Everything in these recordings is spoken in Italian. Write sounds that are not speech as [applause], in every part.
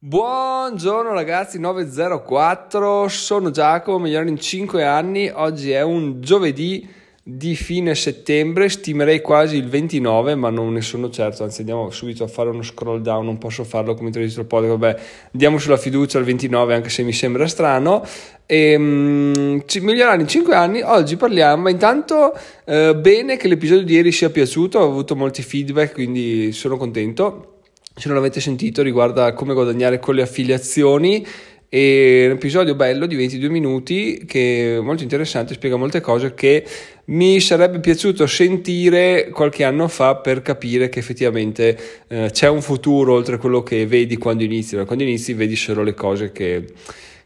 Buongiorno ragazzi 904, sono Giacomo, migliore in 5 anni, oggi è un giovedì di fine settembre, stimerei quasi il 29 ma non ne sono certo, anzi andiamo subito a fare uno scroll down, non posso farlo come registro il podcast, vabbè andiamo sulla fiducia al 29 anche se mi sembra strano. E, um, migliorare in 5 anni, oggi parliamo, ma intanto eh, bene che l'episodio di ieri sia piaciuto, ho avuto molti feedback quindi sono contento se non l'avete sentito riguarda come guadagnare con le affiliazioni. È un episodio bello di 22 minuti che è molto interessante, spiega molte cose che mi sarebbe piaciuto sentire qualche anno fa per capire che effettivamente eh, c'è un futuro oltre a quello che vedi quando inizi, quando inizi vedi solo le cose che,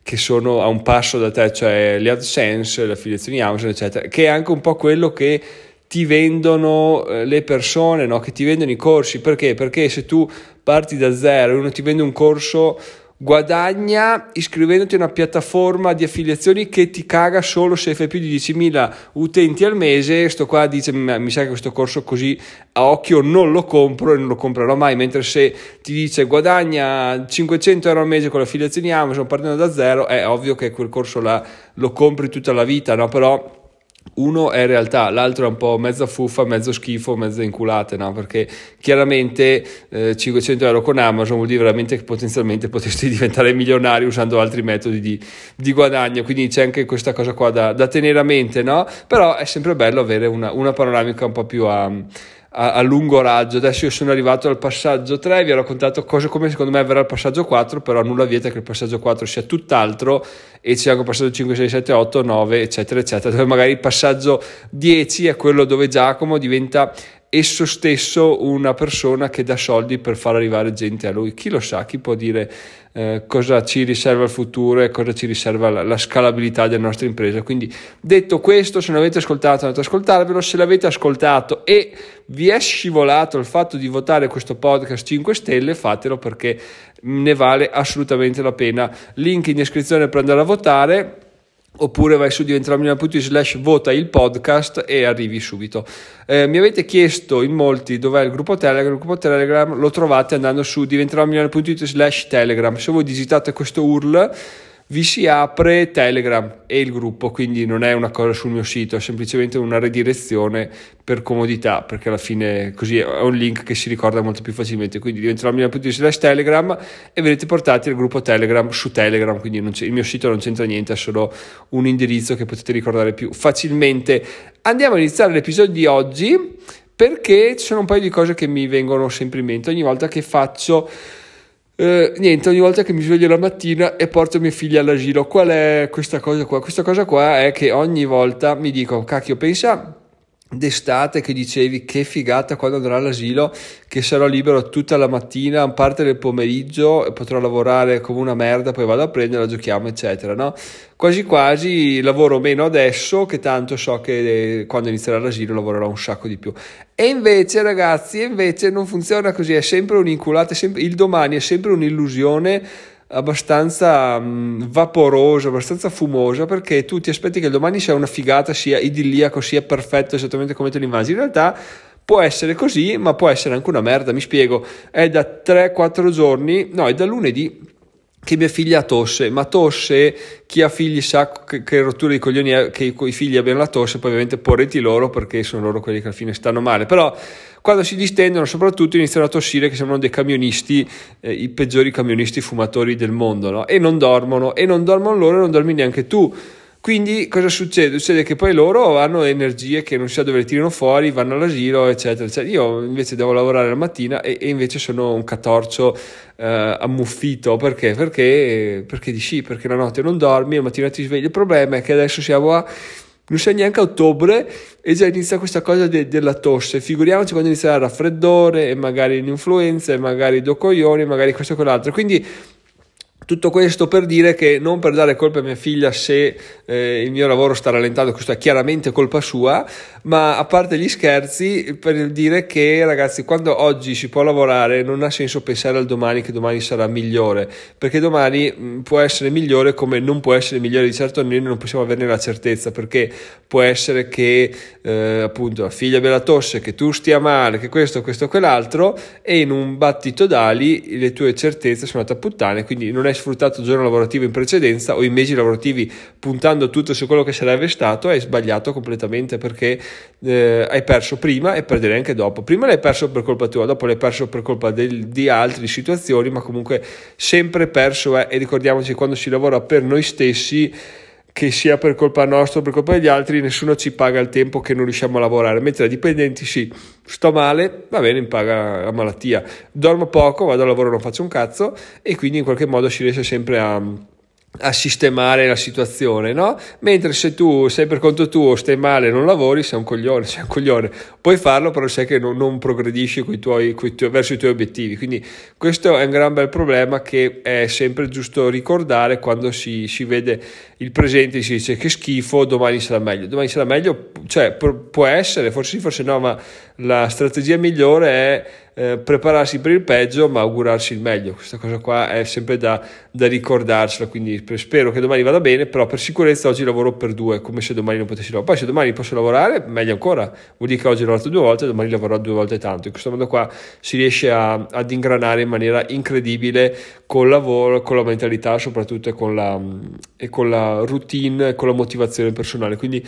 che sono a un passo da te, cioè le AdSense, le affiliazioni Amazon, eccetera, che è anche un po' quello che ti vendono eh, le persone, no? che ti vendono i corsi. Perché? Perché se tu parti da zero e uno ti vende un corso, guadagna iscrivendoti a una piattaforma di affiliazioni che ti caga solo se fai più di 10.000 utenti al mese. Sto qua dice: Mi sa che questo corso così a occhio non lo compro e non lo comprerò mai. Mentre se ti dice guadagna 500 euro al mese con le affiliazioni Amazon partendo da zero, è ovvio che quel corso là lo compri tutta la vita, no? Però uno è realtà, l'altro è un po' mezza fuffa, mezzo schifo, mezza inculate, no? Perché chiaramente eh, 500 euro con Amazon vuol dire veramente che potenzialmente potresti [laughs] diventare milionari usando altri metodi di, di guadagno, quindi c'è anche questa cosa qua da, da, tenere a mente, no? Però è sempre bello avere una, una panoramica un po' più a a, a, lungo raggio. Adesso io sono arrivato al passaggio 3, vi ho raccontato cose come secondo me verrà il passaggio 4, però nulla vieta che il passaggio 4 sia tutt'altro e c'è anche il passaggio 5, 6, 7, 8, 9, eccetera, eccetera, dove magari il passaggio 10 è quello dove Giacomo diventa esso stesso una persona che dà soldi per far arrivare gente a lui. Chi lo sa, chi può dire eh, cosa ci riserva il futuro e cosa ci riserva la, la, scalabilità della nostra impresa. Quindi detto questo, se non avete ascoltato andate ad ascoltarvelo, se l'avete ascoltato e vi è scivolato il fatto di votare questo podcast 5 stelle, fatelo perché ne vale assolutamente la pena. Link in descrizione per andare a votare oppure vai su diventeromilionario.it slash vota il podcast e arrivi subito. Eh, mi avete chiesto in molti dov'è il gruppo Telegram, il gruppo Telegram lo trovate andando su diventeromilionario.it slash telegram, se voi digitate questo URL vi si apre Telegram e il gruppo, quindi non è una cosa sul mio sito, è semplicemente una redirezione per comodità, perché alla fine così è un link che si ricorda molto più facilmente, quindi diventerà il slash Telegram e verrete portati al gruppo Telegram su Telegram, quindi il mio sito non c'entra niente, è solo un indirizzo che potete ricordare più facilmente. Andiamo a iniziare l'episodio di oggi perché ci sono un paio di cose che mi vengono sempre in mente ogni volta che faccio eh, niente, ogni volta che mi sveglio la mattina e porto mia figlia all'asilo, qual è questa cosa qua? Questa cosa qua è che ogni volta mi dico, cacchio, pensa d'estate che dicevi che figata quando andrò all'asilo che sarò libero tutta la mattina parte del pomeriggio e potrò lavorare come una merda poi vado a prendere, la giochiamo eccetera no? quasi quasi lavoro meno adesso che tanto so che quando inizierà l'asilo lavorerò un sacco di più e invece ragazzi invece non funziona così è sempre un'inculata sempre, il domani è sempre un'illusione abbastanza mh, vaporosa, abbastanza fumosa, perché tu ti aspetti che domani sia una figata, sia idilliaco, sia perfetto esattamente come te lo immagini. In realtà può essere così, ma può essere anche una merda. Mi spiego, è da 3-4 giorni, no, è da lunedì che mia figlia ha tosse, ma tosse, chi ha figli sa che, che rottura di coglioni è che i, i figli abbiano la tosse, poi ovviamente porreti loro perché sono loro quelli che alla fine stanno male, però quando si distendono soprattutto iniziano a tossire che sembrano dei camionisti, eh, i peggiori camionisti fumatori del mondo, no? e non dormono, e non dormono loro e non dormi neanche tu. Quindi cosa succede? Succede che poi loro hanno energie che non si sa dove le tirano fuori, vanno all'asilo, eccetera, eccetera. Io invece devo lavorare la mattina e, e invece sono un catorcio eh, ammuffito. Perché? Perché? Perché di sì, perché la notte non dormi, la mattina ti svegli. Il problema è che adesso siamo a non sei neanche ottobre e già inizia questa cosa de- della tosse. Figuriamoci quando inizierà il raffreddore e magari l'influenza e magari i due coglioni, magari questo e quell'altro. Quindi Tutto questo per dire che non per dare colpa a mia figlia se eh, il mio lavoro sta rallentando, questo è chiaramente colpa sua, ma a parte gli scherzi, per dire che ragazzi, quando oggi si può lavorare non ha senso pensare al domani che domani sarà migliore, perché domani mh, mm, può essere migliore come non può essere migliore, di certo noi non possiamo averne la certezza, perché può essere che eh, appunto la figlia abbia la tosse, che tu stia male, che questo, questo, quell'altro, e in un battito d'ali le tue certezze sono andate a puttane, quindi non è sfruttato il giorno lavorativo in precedenza o i mesi lavorativi puntando tutto su quello che sarebbe stato, hai sbagliato completamente perché eh, hai perso prima e perderai anche dopo. Prima l'hai perso per colpa tua, dopo l'hai perso per colpa del, di altre situazioni, ma comunque sempre perso eh, e ricordiamoci quando si lavora per noi stessi che sia per colpa nostra o per colpa degli altri, nessuno ci paga il tempo che non riusciamo a lavorare, mentre da dipendenti sì, sto male, va bene, mi paga la malattia, dormo poco, vado al lavoro, non faccio un cazzo e quindi in qualche modo si riesce sempre a a sistemare la situazione, no? Mentre se tu sei per conto tuo, stai male, non lavori, sei un coglione, [laughs] sei un coglione. Puoi farlo, però sai che non, non progredisci coi tuoi, coi tuoi, verso i tuoi obiettivi. Quindi questo è un gran bel problema che è sempre giusto ricordare quando si, si vede il presente e si dice che schifo, domani sarà meglio. Domani sarà meglio, cioè può essere, forse sì, forse no, ma la strategia migliore è eh, prepararsi per il peggio ma augurarsi il meglio. Questa cosa qua è sempre da, da ricordarsela quindi spero che domani vada bene però per sicurezza oggi lavoro per due come se domani non potessi lavorare poi se domani posso lavorare meglio ancora. Vuol dire che oggi ho lavorato due volte domani lavorerò due volte tanto. In questo modo qua si riesce a, ad ingranare in maniera incredibile col lavoro con la mentalità soprattutto e con la, e con la routine con la motivazione personale. Quindi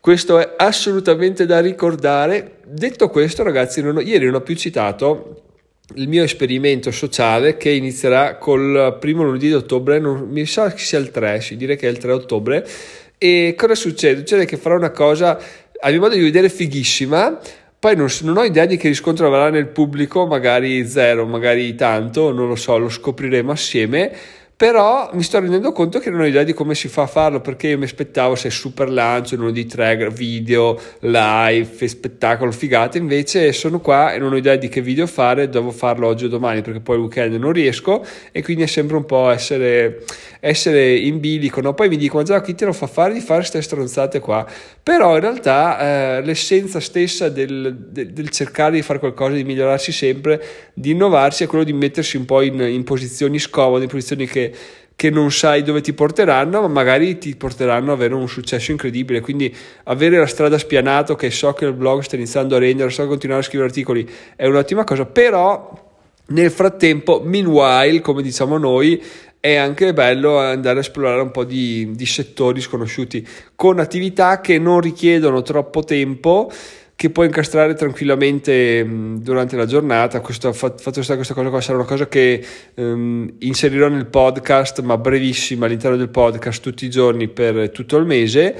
questo è assolutamente da ricordare. Detto questo, ragazzi, non ho, ieri non ho più citato il mio esperimento sociale che inizierà col primo lunedì di ottobre, non, mi sa che sia il 3, si direi che è il 3 ottobre. E cosa succede? Succede che farò una cosa, a mio modo di vedere, fighissima. Poi non, non, ho idea di che riscontro avrà nel pubblico, magari zero, magari tanto, non lo so, lo scopriremo assieme però mi sto rendendo conto che non ho idea di come si fa a farlo perché io mi aspettavo se super lancio, uno di tre video, live, spettacolo, figate, invece sono qua e non ho idea di che video fare, devo farlo oggi o domani perché poi il weekend non riesco. E quindi è sempre un po' essere, essere in bilico, no? poi mi dicono già chi te lo fa fare di fare queste stronzate qua, però in realtà eh, l'essenza stessa del, del, del, cercare di fare qualcosa, di migliorarsi sempre, di innovarsi è quello di mettersi un po' in, in posizioni scomode, in posizioni che che non sai dove ti porteranno, ma magari ti porteranno ad avere un successo incredibile. Quindi avere la strada spianata, che so che il blog sta iniziando a rendere, so che continuare a scrivere articoli è un'ottima cosa, però nel frattempo, meanwhile, come diciamo noi, è anche bello andare a esplorare un po' di, di settori sconosciuti con attività che non richiedono troppo tempo che puoi incastrare tranquillamente mh, durante la giornata. Questo, fatto questa, questa cosa qua sarà una cosa che um, inserirò nel podcast, ma brevissima all'interno del podcast tutti i giorni per tutto il mese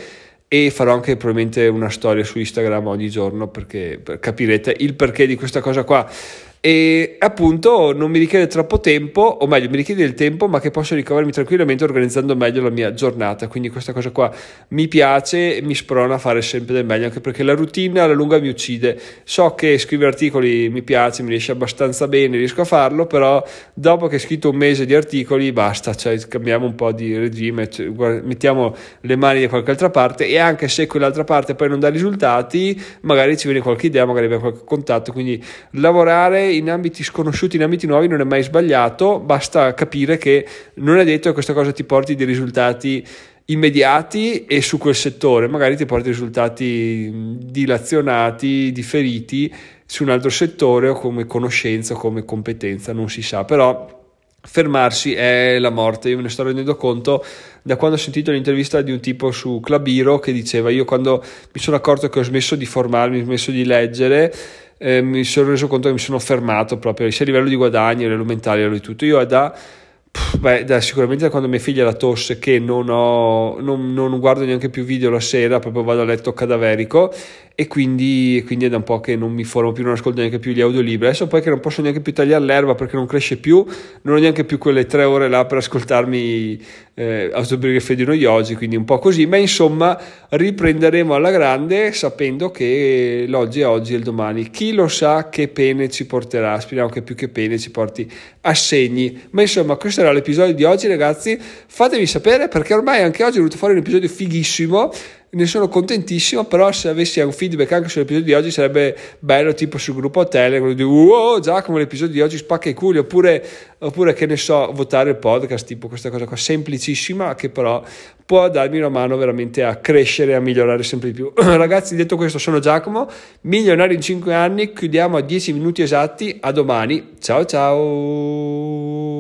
e farò anche probabilmente una storia su Instagram ogni giorno perché per capirete il perché di questa cosa qua e appunto non mi richiede troppo tempo, o meglio, mi richiede il tempo, ma che posso ricavarmi tranquillamente organizzando meglio la mia giornata. Quindi questa cosa qua mi piace e mi sprona a fare sempre del meglio, anche perché la routine alla lunga mi uccide. So che scrivere articoli mi piace, mi riesce abbastanza bene, riesco a farlo, però dopo che ho scritto un mese di articoli basta, cioè cambiamo un po' di regime, cioè, mettiamo le mani da qualche altra parte e anche se quell'altra parte poi non dà risultati, magari ci viene qualche idea, magari abbiamo qualche contatto, quindi lavorare in ambiti sconosciuti, in ambiti nuovi non è mai sbagliato, basta capire che non è detto che questa cosa ti porti dei risultati immediati e su quel settore, magari ti porti risultati dilazionati, differiti su un altro settore o come conoscenza o come competenza, non si sa, però fermarsi è la morte. Io me ne sto rendendo conto da quando ho sentito l'intervista di un tipo su Clubiro che diceva io quando mi sono accorto che ho smesso di formarmi, ho smesso di leggere, eh, mi sono reso conto che mi sono fermato proprio sia a livello di guadagno, a livello mentale, a livello di tutto. Io da, beh, da, sicuramente da quando mia figlia la tosse che non, ho, non, non guardo neanche più video la sera, proprio vado a letto cadaverico e quindi, quindi, è da un po' che non mi formo più, non ascolto neanche più gli audiolibri. Adesso poi che non posso neanche più tagliare l'erba perché non cresce più, non ho neanche più quelle tre ore là per ascoltarmi eh, autobiografie di noiosi, quindi un po' così, ma insomma riprenderemo alla grande sapendo che l'oggi è oggi e il domani. Chi lo sa che pene ci porterà, speriamo che più che pene ci porti a segni. Ma insomma questo l'episodio di oggi ragazzi, fatevi sapere perché ormai anche oggi è venuto fuori un episodio fighissimo. Ne sono contentissimo, però se avessi un feedback anche sull'episodio di oggi sarebbe bello tipo sul gruppo Telegram di wow Giacomo l'episodio di oggi spacca i culi oppure, oppure che ne so votare il podcast tipo questa cosa qua semplicissima che però può darmi una mano veramente a crescere e a migliorare sempre di più. [clears throat] Ragazzi detto questo sono Giacomo milionario in 5 anni chiudiamo a 10 minuti esatti a domani. Ciao ciao